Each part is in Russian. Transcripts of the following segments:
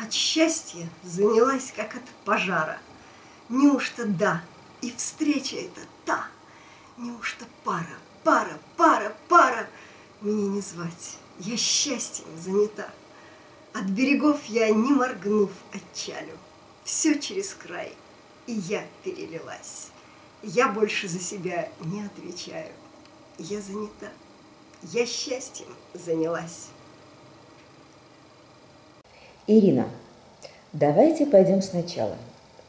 От счастья занялась, как от пожара. Неужто да, и встреча это та? Неужто пара, пара, пара, пара? Меня не звать, я счастьем занята. От берегов я, не моргнув, отчалю. Все через край, и я перелилась. Я больше за себя не отвечаю. Я занята. Я счастьем занялась. Ирина, давайте пойдем сначала.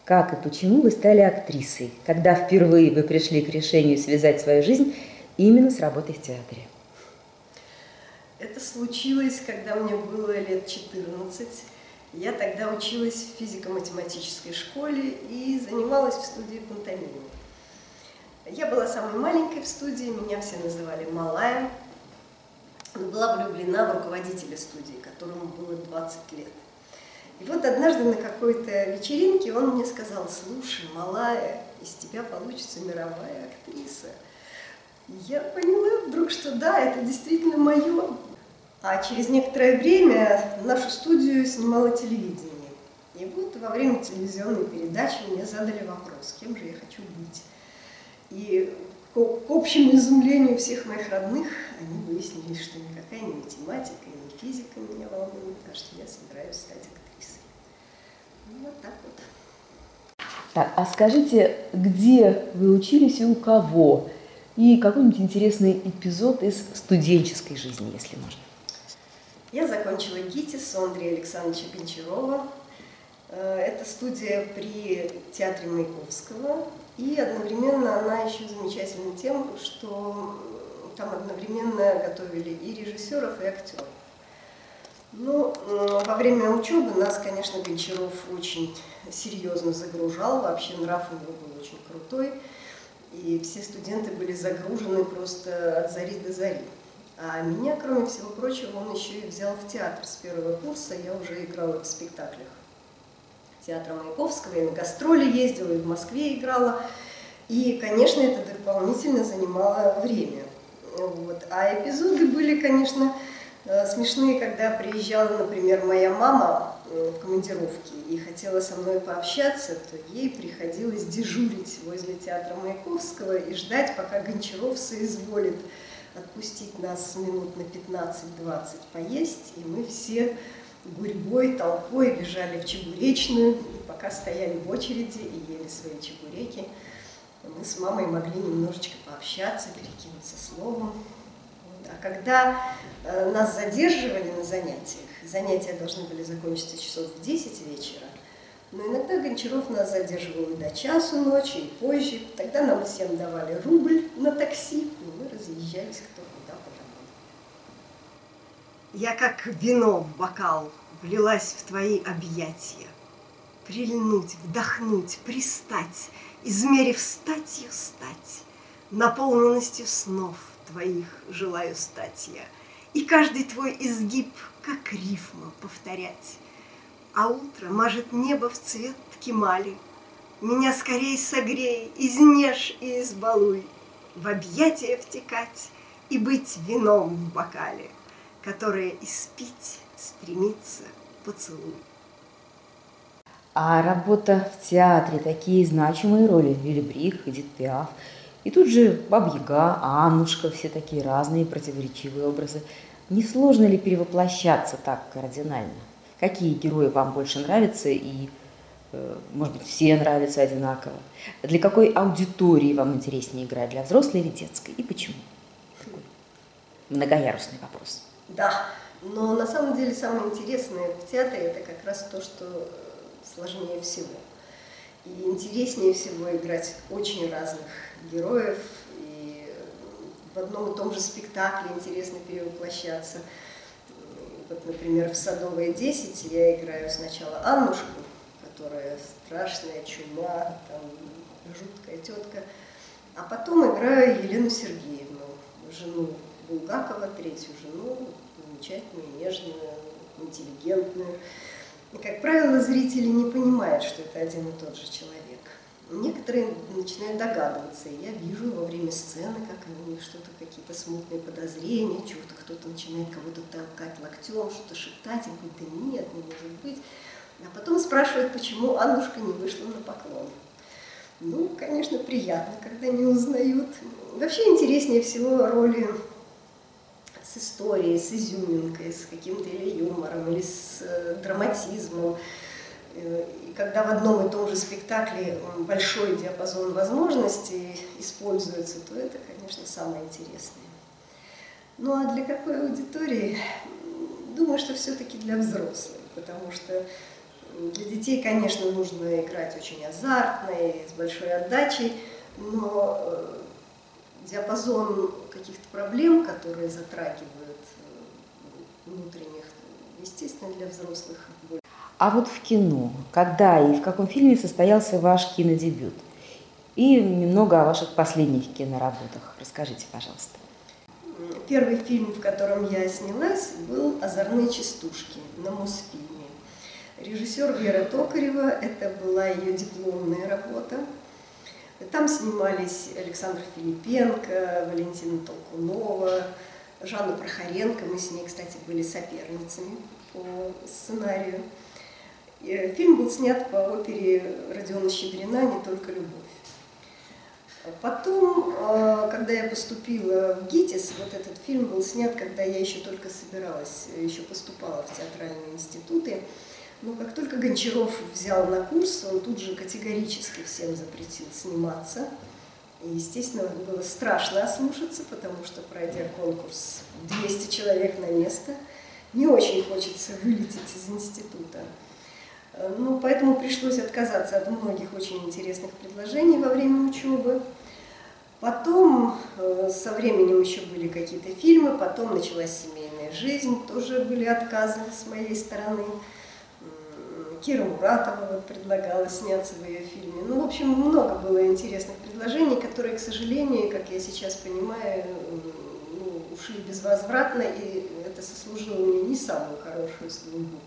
Как и почему вы стали актрисой, когда впервые вы пришли к решению связать свою жизнь именно с работой в театре? Это случилось, когда мне было лет 14. Я тогда училась в физико-математической школе и занималась в студии пантомимы. Я была самой маленькой в студии, меня все называли «малая». Была влюблена в руководителя студии, которому было 20 лет. И вот однажды на какой-то вечеринке он мне сказал, слушай, малая, из тебя получится мировая актриса. Я поняла вдруг, что да, это действительно мое. А через некоторое время нашу студию снимало телевидение. И вот во время телевизионной передачи мне задали вопрос, кем же я хочу быть. И к общему изумлению всех моих родных они выяснили, что никакая не математика, не физика меня а что я собираюсь стать актрисой. Ну, вот так вот. Так, а скажите, где вы учились и у кого? И какой-нибудь интересный эпизод из студенческой жизни, если можно. Я закончила ГИТИС у Андрея Александровича Гончарова. Э, это студия при театре Маяковского. И одновременно она еще замечательна тем, что там одновременно готовили и режиссеров, и актеров. Ну, во время учебы нас, конечно, Гончаров очень серьезно загружал, вообще нрав у него был очень крутой, и все студенты были загружены просто от зари до зари. А меня, кроме всего прочего, он еще и взял в театр с первого курса, я уже играла в спектаклях театра Маяковского, и на гастроли ездила, и в Москве играла. И, конечно, это дополнительно занимало время. Вот. А эпизоды были, конечно, э, смешные, когда приезжала, например, моя мама э, в командировке и хотела со мной пообщаться, то ей приходилось дежурить возле театра Маяковского и ждать, пока Гончаров соизволит отпустить нас минут на 15-20 поесть, и мы все гурьбой, толпой бежали в чебуречную, и пока стояли в очереди и ели свои чебуреки, мы с мамой могли немножечко пообщаться, перекинуться словом. А когда э, нас задерживали на занятиях, занятия должны были закончиться часов в 10 вечера, но иногда Гончаров нас задерживал и до часу ночи, и позже. Тогда нам всем давали рубль на такси, и мы разъезжались кто куда по домам. Я как вино в бокал влилась в твои объятия. Прильнуть, вдохнуть, пристать, измерив статью стать, наполненностью снов твоих желаю стать я, и каждый твой изгиб, как рифма, повторять. А утро мажет небо в цвет ткемали. Меня скорей согрей, изнежь и избалуй, В объятия втекать и быть вином в бокале, Которое испить стремится поцелуй. А работа в театре, такие значимые роли, Виллибрик, Эдит Пиаф, и тут же Бабьяга, Аннушка, все такие разные противоречивые образы. Не сложно ли перевоплощаться так кардинально? какие герои вам больше нравятся и, э, может быть, все нравятся одинаково. Для какой аудитории вам интереснее играть, для взрослой или детской, и почему? Такой многоярусный вопрос. Да, но на самом деле самое интересное в театре это как раз то, что сложнее всего. И интереснее всего играть очень разных героев, и в одном и том же спектакле интересно перевоплощаться – вот, например, в «Садовые 10» я играю сначала Аннушку, которая страшная чума, там, жуткая тетка, а потом играю Елену Сергеевну, жену Булгакова, третью жену, замечательную, нежную, интеллигентную. И, как правило, зрители не понимают, что это один и тот же человек. Некоторые начинают догадываться, я вижу во время сцены, как у них что-то, какие-то смутные подозрения, чего-то кто-то начинает кого-то толкать локтем, что-то шептать, и говорит, да нет, не может быть. А потом спрашивают, почему Аннушка не вышла на поклон. Ну, конечно, приятно, когда не узнают. Вообще интереснее всего роли с историей, с изюминкой, с каким-то или юмором, или с э, драматизмом. Э, и когда в одном и том же спектакле большой диапазон возможностей используется, то это, конечно, самое интересное. Ну а для какой аудитории? Думаю, что все-таки для взрослых, потому что для детей, конечно, нужно играть очень азартно и с большой отдачей, но э, диапазон каких-то проблем, которые затрагивают э, внутренних, естественно, для взрослых более. А вот в кино, когда и в каком фильме состоялся ваш кинодебют? И немного о ваших последних киноработах. Расскажите, пожалуйста. Первый фильм, в котором я снялась, был «Озорные частушки» на Мосфильме. Режиссер Вера Токарева, это была ее дипломная работа. Там снимались Александр Филипенко, Валентина Толкунова, Жанна Прохоренко. Мы с ней, кстати, были соперницами по сценарию. И фильм был снят по опере Родиона Щедрина «Не только любовь». Потом, э, когда я поступила в ГИТИС, вот этот фильм был снят, когда я еще только собиралась, еще поступала в театральные институты. Но как только Гончаров взял на курс, он тут же категорически всем запретил сниматься. И, естественно, было страшно ослушаться, потому что, пройдя конкурс 200 человек на место, не очень хочется вылететь из института. Ну, поэтому пришлось отказаться от многих очень интересных предложений во время учебы. Потом э, со временем еще были какие-то фильмы, потом началась семейная жизнь, тоже были отказы с моей стороны. Кира Муратова вот предлагала сняться в ее фильме. Ну, в общем, много было интересных предложений, которые, к сожалению, как я сейчас понимаю, ну, ушли безвозвратно, и это сослужило мне не самую хорошую службу.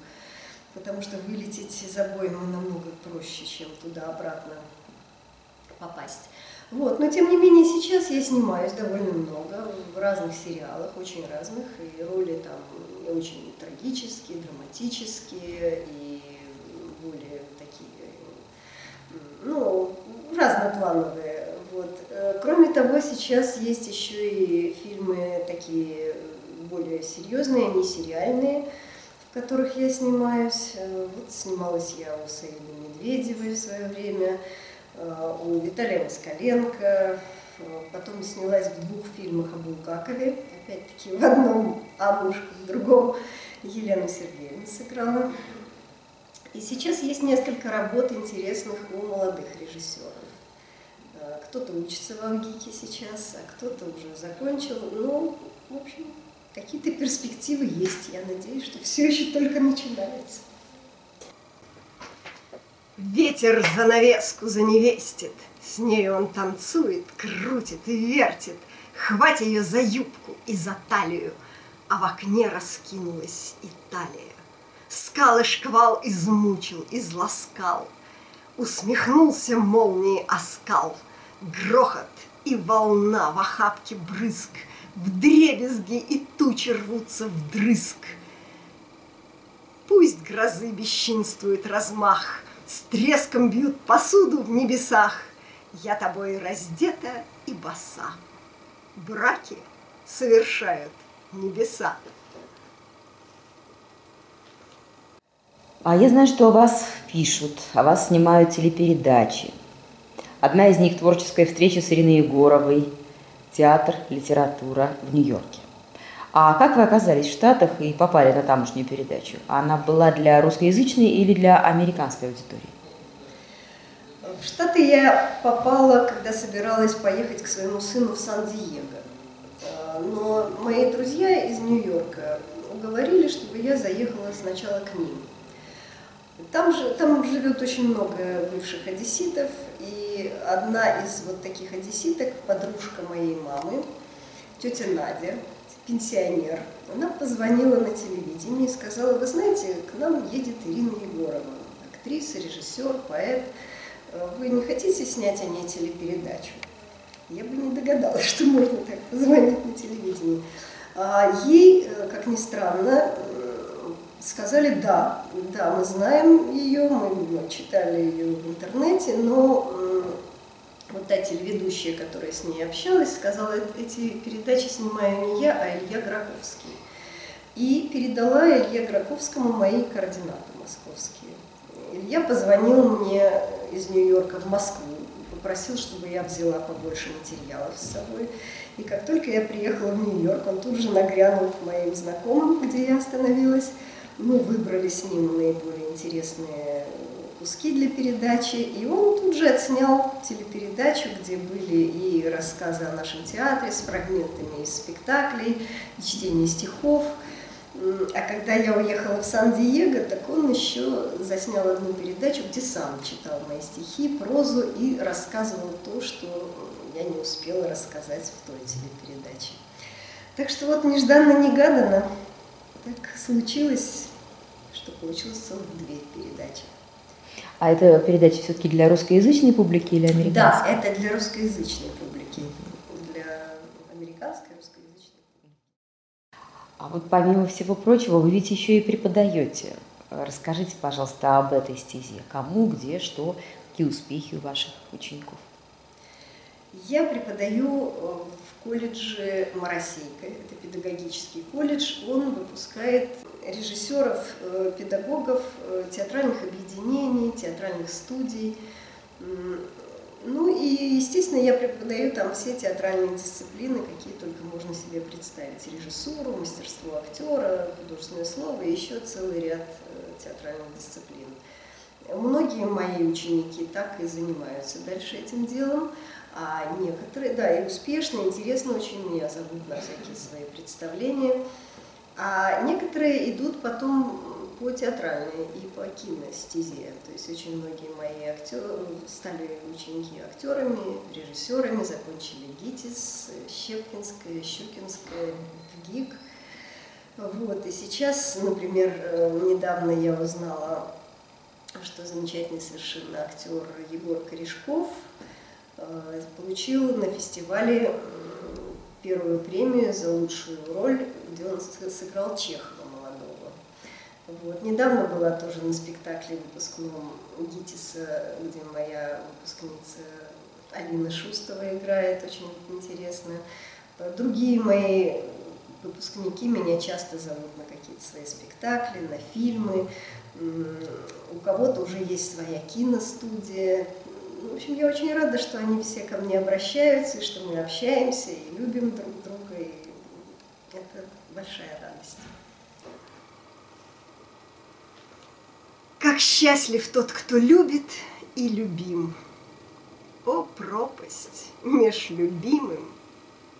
Потому что вылететь из обоймы намного проще, чем туда-обратно попасть. Вот. Но тем не менее сейчас я снимаюсь довольно много в разных сериалах, очень разных, и роли там очень трагические, драматические, и более такие, ну, разноплановые. Вот. Кроме того, сейчас есть еще и фильмы такие более серьезные, не сериальные, в которых я снимаюсь. Э, вот снималась я у Саиды Медведевой в свое время, э, у Виталия Москаленко, потом снялась в двух фильмах о Булгакове, опять-таки в одном Аннушка, в другом Елена Сергеевна сыграла. И сейчас есть несколько работ интересных у молодых режиссеров. Э, кто-то учится в Авгике сейчас, а кто-то уже закончил. Ну, в общем, какие-то перспективы есть. Я надеюсь, что все еще только начинается. Ветер занавеску заневестит, С нею он танцует, крутит и вертит, Хвать ее за юбку и за талию, А в окне раскинулась Италия. Скалы шквал измучил, изласкал. Усмехнулся молнией оскал. Грохот и волна в охапке брызг, В дребезги и тучи рвутся вдрызг. Пусть грозы бесчинствует размах, С треском бьют посуду в небесах. Я тобой раздета и боса. Браки совершают небеса. А я знаю, что о вас пишут, о вас снимают телепередачи. Одна из них – творческая встреча с Ириной Егоровой, театр, литература в Нью-Йорке. А как вы оказались в Штатах и попали на тамошнюю передачу? Она была для русскоязычной или для американской аудитории? В Штаты я попала, когда собиралась поехать к своему сыну в Сан-Диего. А, но мои друзья из Нью-Йорка уговорили, чтобы я заехала сначала к ним. Там, же, там живет очень много бывших одесситов, и одна из вот таких одесситок, подружка моей мамы, тетя Надя, пенсионер, она позвонила на телевидение и сказала, вы знаете, к нам едет Ирина Егорова, актриса, режиссер, поэт, вы не хотите снять о ней телепередачу? Я бы не догадалась, что можно так позвонить на телевидении. А ей, э, как ни странно, сказали да, да, мы знаем ее, мы читали ее в интернете, но вот та телеведущая, которая с ней общалась, сказала, эти передачи снимаю не я, а Илья Граковский. И передала Илье Граковскому мои координаты московские. Илья позвонил мне из Нью-Йорка в Москву, попросил, чтобы я взяла побольше материалов с собой. И как только я приехала в Нью-Йорк, он тут же нагрянул к моим знакомым, где я остановилась. Мы выбрали с ним наиболее интересные куски для передачи, и он тут же отснял телепередачу, где были и рассказы о нашем театре с фрагментами из спектаклей, чтение стихов. А когда я уехала в Сан-Диего, так он еще заснял одну передачу, где сам читал мои стихи, прозу и рассказывал то, что я не успела рассказать в той телепередаче. Так что вот нежданно-негаданно так случилось, что получилось целых две передачи. А эта передача все-таки для русскоязычной публики или американской? Да, это для русскоязычной публики, для американской русскоязычной публики. А вот помимо всего прочего, вы ведь еще и преподаете. Расскажите, пожалуйста, об этой стезе. Кому, где, что, какие успехи у ваших учеников? Я преподаю э, в колледже Моросейка, это педагогический колледж. Он выпускает режиссеров, э, педагогов, э, театральных объединений, театральных студий. Ну и, естественно, я преподаю там все театральные дисциплины, какие только можно себе представить. Режиссуру, мастерство актера, художественное слово и еще целый ряд театральных дисциплин. Многие мои ученики так и занимаются дальше этим делом. А некоторые, да, и успешно, интересно очень меня зовут на всякие свои представления. А некоторые идут потом по театральной и по киностезе. То есть очень многие мои актеры стали ученики актерами, режиссерами, закончили ГИТИС, Щепкинская, Щукинская, ГИК. Вот, и сейчас, например, э, недавно я узнала, что замечательный совершенно актер Егор Корешков – получил на фестивале первую премию за лучшую роль, где он сыграл Чехова молодого. Вот. Недавно была тоже на спектакле выпускном ГИТИСа, где моя выпускница Алина Шустова играет, очень интересно. Другие мои выпускники меня часто зовут на какие-то свои спектакли, на фильмы. У кого-то уже есть своя киностудия, в общем, я очень рада, что они все ко мне обращаются, и что мы общаемся и любим друг друга, и это большая радость. Как счастлив тот, кто любит и любим. О, пропасть меж любимым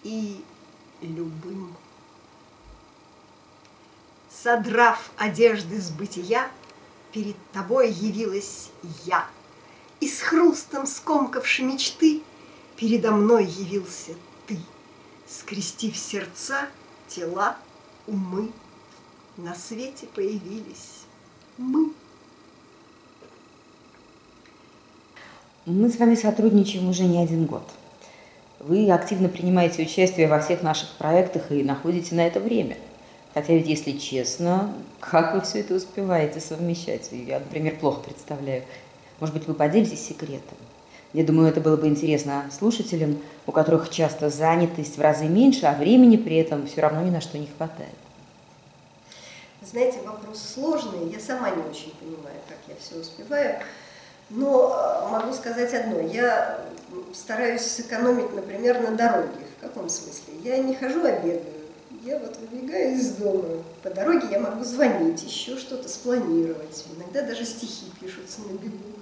и любым. Содрав одежды с бытия, перед тобой явилась я — и с хрустом скомкавши мечты Передо мной явился ты, Скрестив сердца, тела, умы. На свете появились мы. Мы с вами сотрудничаем уже не один год. Вы активно принимаете участие во всех наших проектах и находите на это время. Хотя ведь, если честно, как вы все это успеваете совмещать? Я, например, плохо представляю. Может быть, вы поделитесь секретом? Я думаю, это было бы интересно слушателям, у которых часто занятость в разы меньше, а времени при этом все равно ни на что не хватает. Знаете, вопрос сложный. Я сама не очень понимаю, как я все успеваю. Но э, могу сказать одно. Я стараюсь сэкономить, например, на дороге. В каком смысле? Я не хожу, а бегаю. Я вот выбегаю из дома. По дороге я могу звонить, еще что-то спланировать. Иногда даже стихи пишутся на бегу.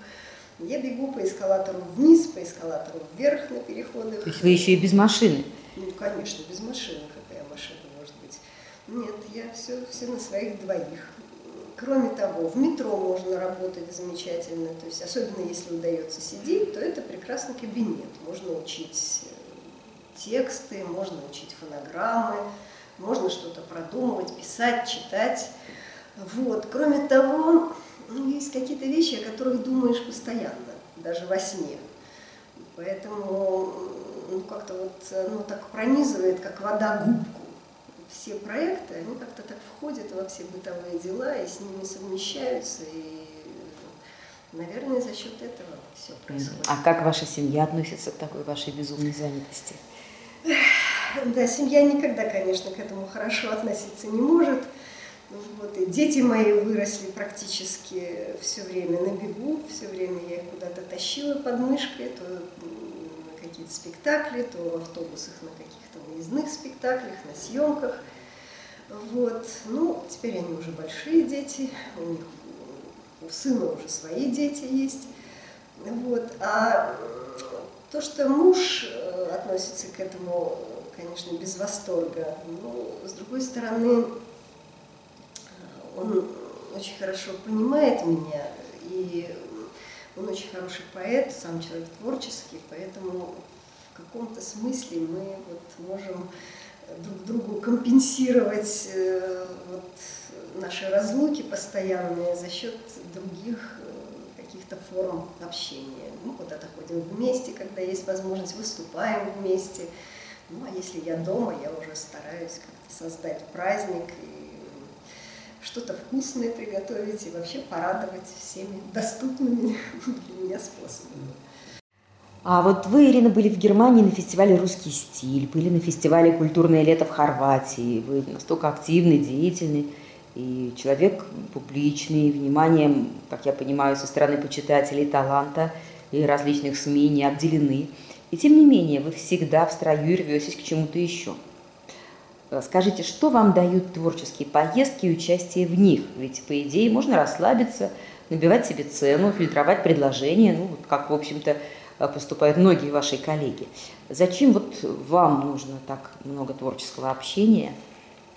Я бегу по эскалатору вниз, по эскалатору вверх на переходах. То есть вы еще и без машины? Ну, конечно, без машины. Какая машина может быть? Нет, я все, все на своих двоих. Кроме того, в метро можно работать замечательно. То есть, особенно если удается сидеть, то это прекрасный кабинет. Можно учить э, тексты, можно учить фонограммы, можно что-то продумывать, писать, читать. Вот. Кроме того, ну, есть какие-то вещи, о которых думаешь постоянно, даже во сне. Поэтому ну, как-то вот ну, так пронизывает, как вода губку. все проекты, они как-то так входят во все бытовые дела и с ними совмещаются, и, наверное, за счет этого все происходит. А как ваша семья относится к такой вашей безумной занятости? Да, семья никогда, конечно, к этому хорошо относиться не может. Вот, и дети мои выросли практически все время на бегу, все время я их куда-то тащила под мышкой, то на какие-то спектакли, то в автобусах на каких-то выездных спектаклях, на съемках. Вот. Ну, теперь они уже большие дети, у них у сына уже свои дети есть. Вот. А то, что муж э, относится к этому, конечно, без восторга, но, с другой стороны, он очень хорошо понимает меня, и он очень хороший поэт, сам человек творческий, поэтому в каком-то смысле мы вот можем друг другу компенсировать э, вот наши разлуки постоянные за счет других э, каких-то форм общения. Мы куда-то ходим вместе, когда есть возможность, выступаем вместе. Ну а если я дома, я уже стараюсь как-то создать праздник и что-то вкусное приготовить и вообще порадовать всеми доступными для меня способами. А вот вы, Ирина, были в Германии на фестивале «Русский стиль», были на фестивале «Культурное лето» в Хорватии. Вы настолько активный, деятельный и человек публичный, вниманием, как я понимаю, со стороны почитателей таланта и различных СМИ не обделены. И тем не менее, вы всегда в строю рветесь к чему-то еще – скажите, что вам дают творческие поездки и участие в них? Ведь, по идее, можно расслабиться, набивать себе цену, фильтровать предложения, ну, вот как, в общем-то, поступают многие ваши коллеги. Зачем вот вам нужно так много творческого общения?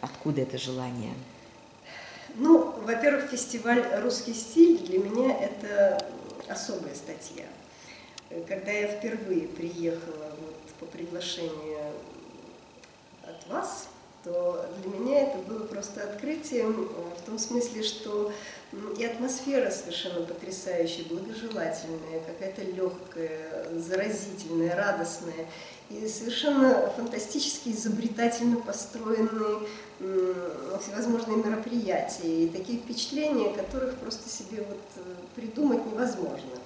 Откуда это желание? Ну, во-первых, фестиваль «Русский стиль» для меня это особая статья. Когда я впервые приехала вот по приглашению от вас, то для меня это было просто открытием э, в том смысле, что и атмосфера совершенно потрясающая, благожелательная, какая-то легкая, заразительная, радостная. И совершенно фантастически изобретательно построенные всевозможные мероприятия. И такие впечатления, которых просто себе вот э, придумать невозможно.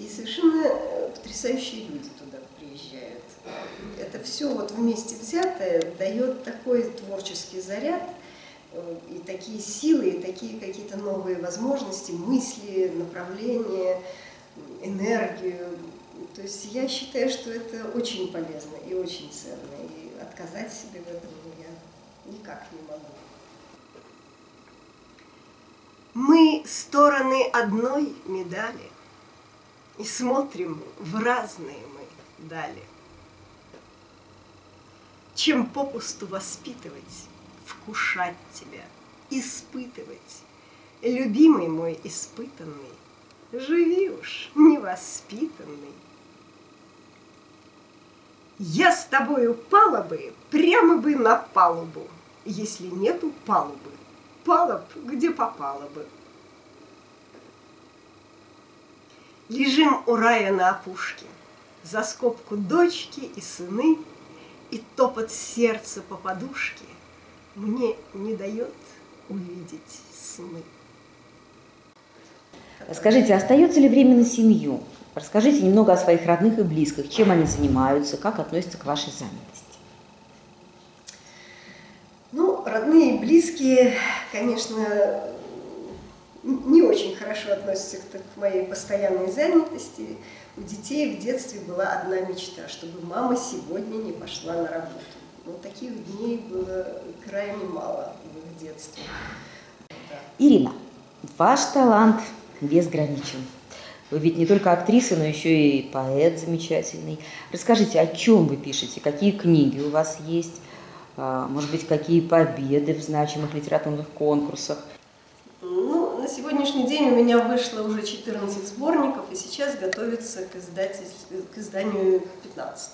И совершенно э, потрясающие люди туда приезжают это все вот вместе взятое дает такой творческий заряд, э, и такие силы, и такие какие-то новые возможности, мысли, направления, энергию. То есть я считаю, что это очень полезно и очень ценно. И отказать себе в этом я никак не могу. Мы стороны одной медали и смотрим в разные мы дали чем попусту воспитывать, вкушать тебя, испытывать. Любимый мой испытанный, живи уж, невоспитанный. Я с тобой упала бы прямо бы на палубу, если нету палубы. Палуб, где попало бы. Лежим у рая на опушке, за скобку дочки и сыны – и топот сердца по подушке мне не дает увидеть сны. Скажите, остается ли время на семью? Расскажите немного о своих родных и близких, чем они занимаются, как относятся к вашей занятости. Ну, родные и близкие, конечно, не очень хорошо относятся к моей постоянной занятости. У детей в детстве была одна мечта, чтобы мама сегодня не пошла на работу. Но таких дней было крайне мало в их детстве. Ирина, ваш талант безграничен. Вы ведь не только актриса, но еще и поэт замечательный. Расскажите, о чем вы пишете, какие книги у вас есть, а, может быть, какие победы в значимых литературных конкурсах – сегодняшний день у меня вышло уже 14 сборников, и сейчас готовится к, к изданию 15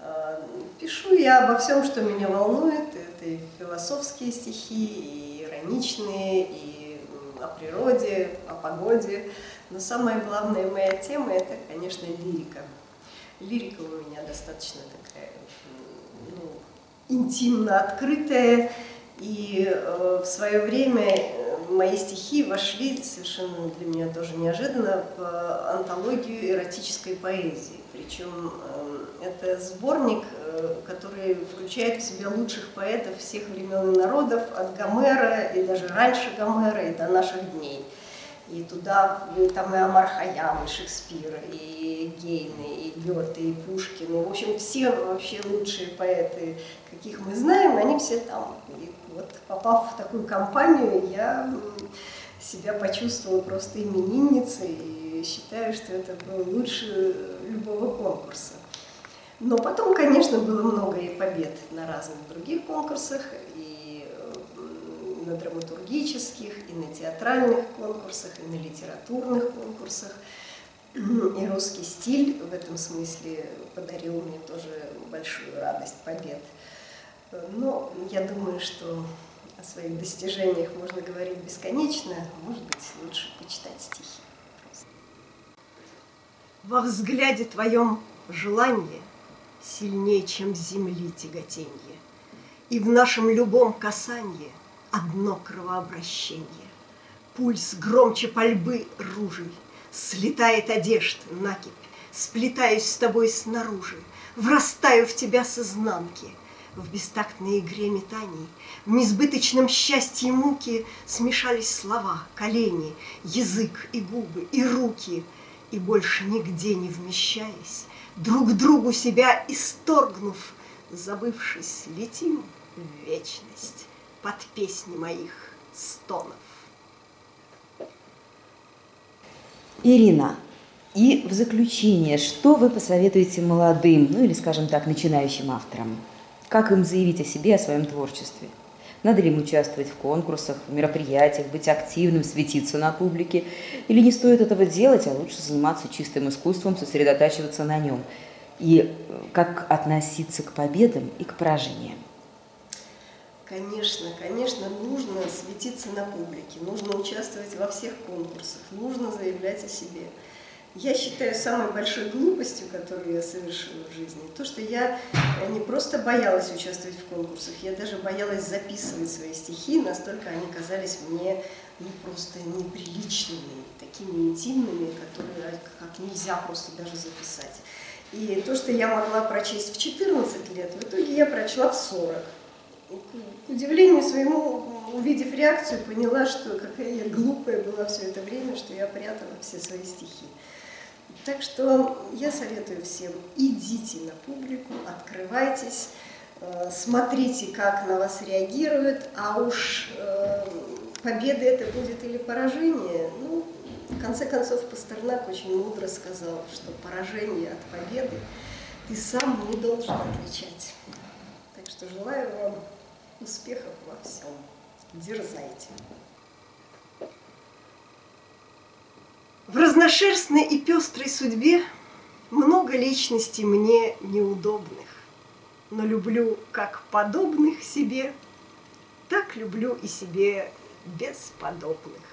а, Пишу я обо всем, что меня волнует. Это и философские стихи, и ироничные, и о природе, о погоде. Но самая главная моя тема – это, конечно, лирика. Лирика у меня достаточно такая ну, интимно открытое, и э, в свое время э, мои стихи вошли совершенно для меня тоже неожиданно в антологию эротической поэзии. Причем э, это сборник, э, который включает в себя лучших поэтов всех времен и народов, от Гомера и даже раньше Гомера и до наших дней. И туда, и там и Амар Хаям, и Шекспир, и Гейны, и Гёте, и Пушкин. И, в общем, все вообще лучшие поэты, каких мы знаем, они все там. И вот попав в такую компанию, я себя почувствовала просто именинницей и считаю, что это было лучше любого конкурса. Но потом, конечно, было много и побед на разных других конкурсах, и на драматургических, и на театральных конкурсах, и на литературных конкурсах. И русский стиль в этом смысле подарил мне тоже большую радость побед. Но я думаю, что о своих достижениях можно говорить бесконечно, а может быть, лучше почитать стихи. Просто. Во взгляде твоем желание сильнее, чем земли тяготенье, и в нашем любом касании одно кровообращение. Пульс громче пальбы ружей, слетает одежд накипь, сплетаюсь с тобой снаружи, врастаю в тебя с изнанки — в бестактной игре метаний, в несбыточном счастье муки смешались слова, колени, язык и губы, и руки, и больше нигде не вмещаясь, друг другу себя исторгнув, забывшись, летим в вечность под песни моих стонов. Ирина, и в заключение, что вы посоветуете молодым, ну или, скажем так, начинающим авторам? Как им заявить о себе, о своем творчестве? Надо ли им участвовать в конкурсах, в мероприятиях, быть активным, светиться на публике? Или не стоит этого делать, а лучше заниматься чистым искусством, сосредотачиваться на нем? И э, как относиться к победам и к поражениям? Конечно, конечно, нужно светиться на публике, нужно участвовать во всех конкурсах, нужно заявлять о себе – я считаю самой большой глупостью, которую я совершила в жизни, то, что я не просто боялась участвовать в конкурсах, я даже боялась записывать свои стихи, настолько они казались мне ну, просто неприличными, такими интимными, которые как нельзя просто даже записать. И то, что я могла прочесть в 14 лет, в итоге я прочла в 40. К удивлению своему, увидев реакцию, поняла, что какая я глупая была все это время, что я прятала все свои стихи. Так что я советую всем, идите на публику, открывайтесь, э, смотрите, как на вас реагируют, а уж э, победа это будет или поражение, ну, в конце концов, Пастернак очень мудро сказал, что поражение от победы ты сам не должен отличать. Так что желаю вам успехов во всем. Дерзайте. В разношерстной и пестрой судьбе много личностей мне неудобных, но люблю как подобных себе, так люблю и себе бесподобных.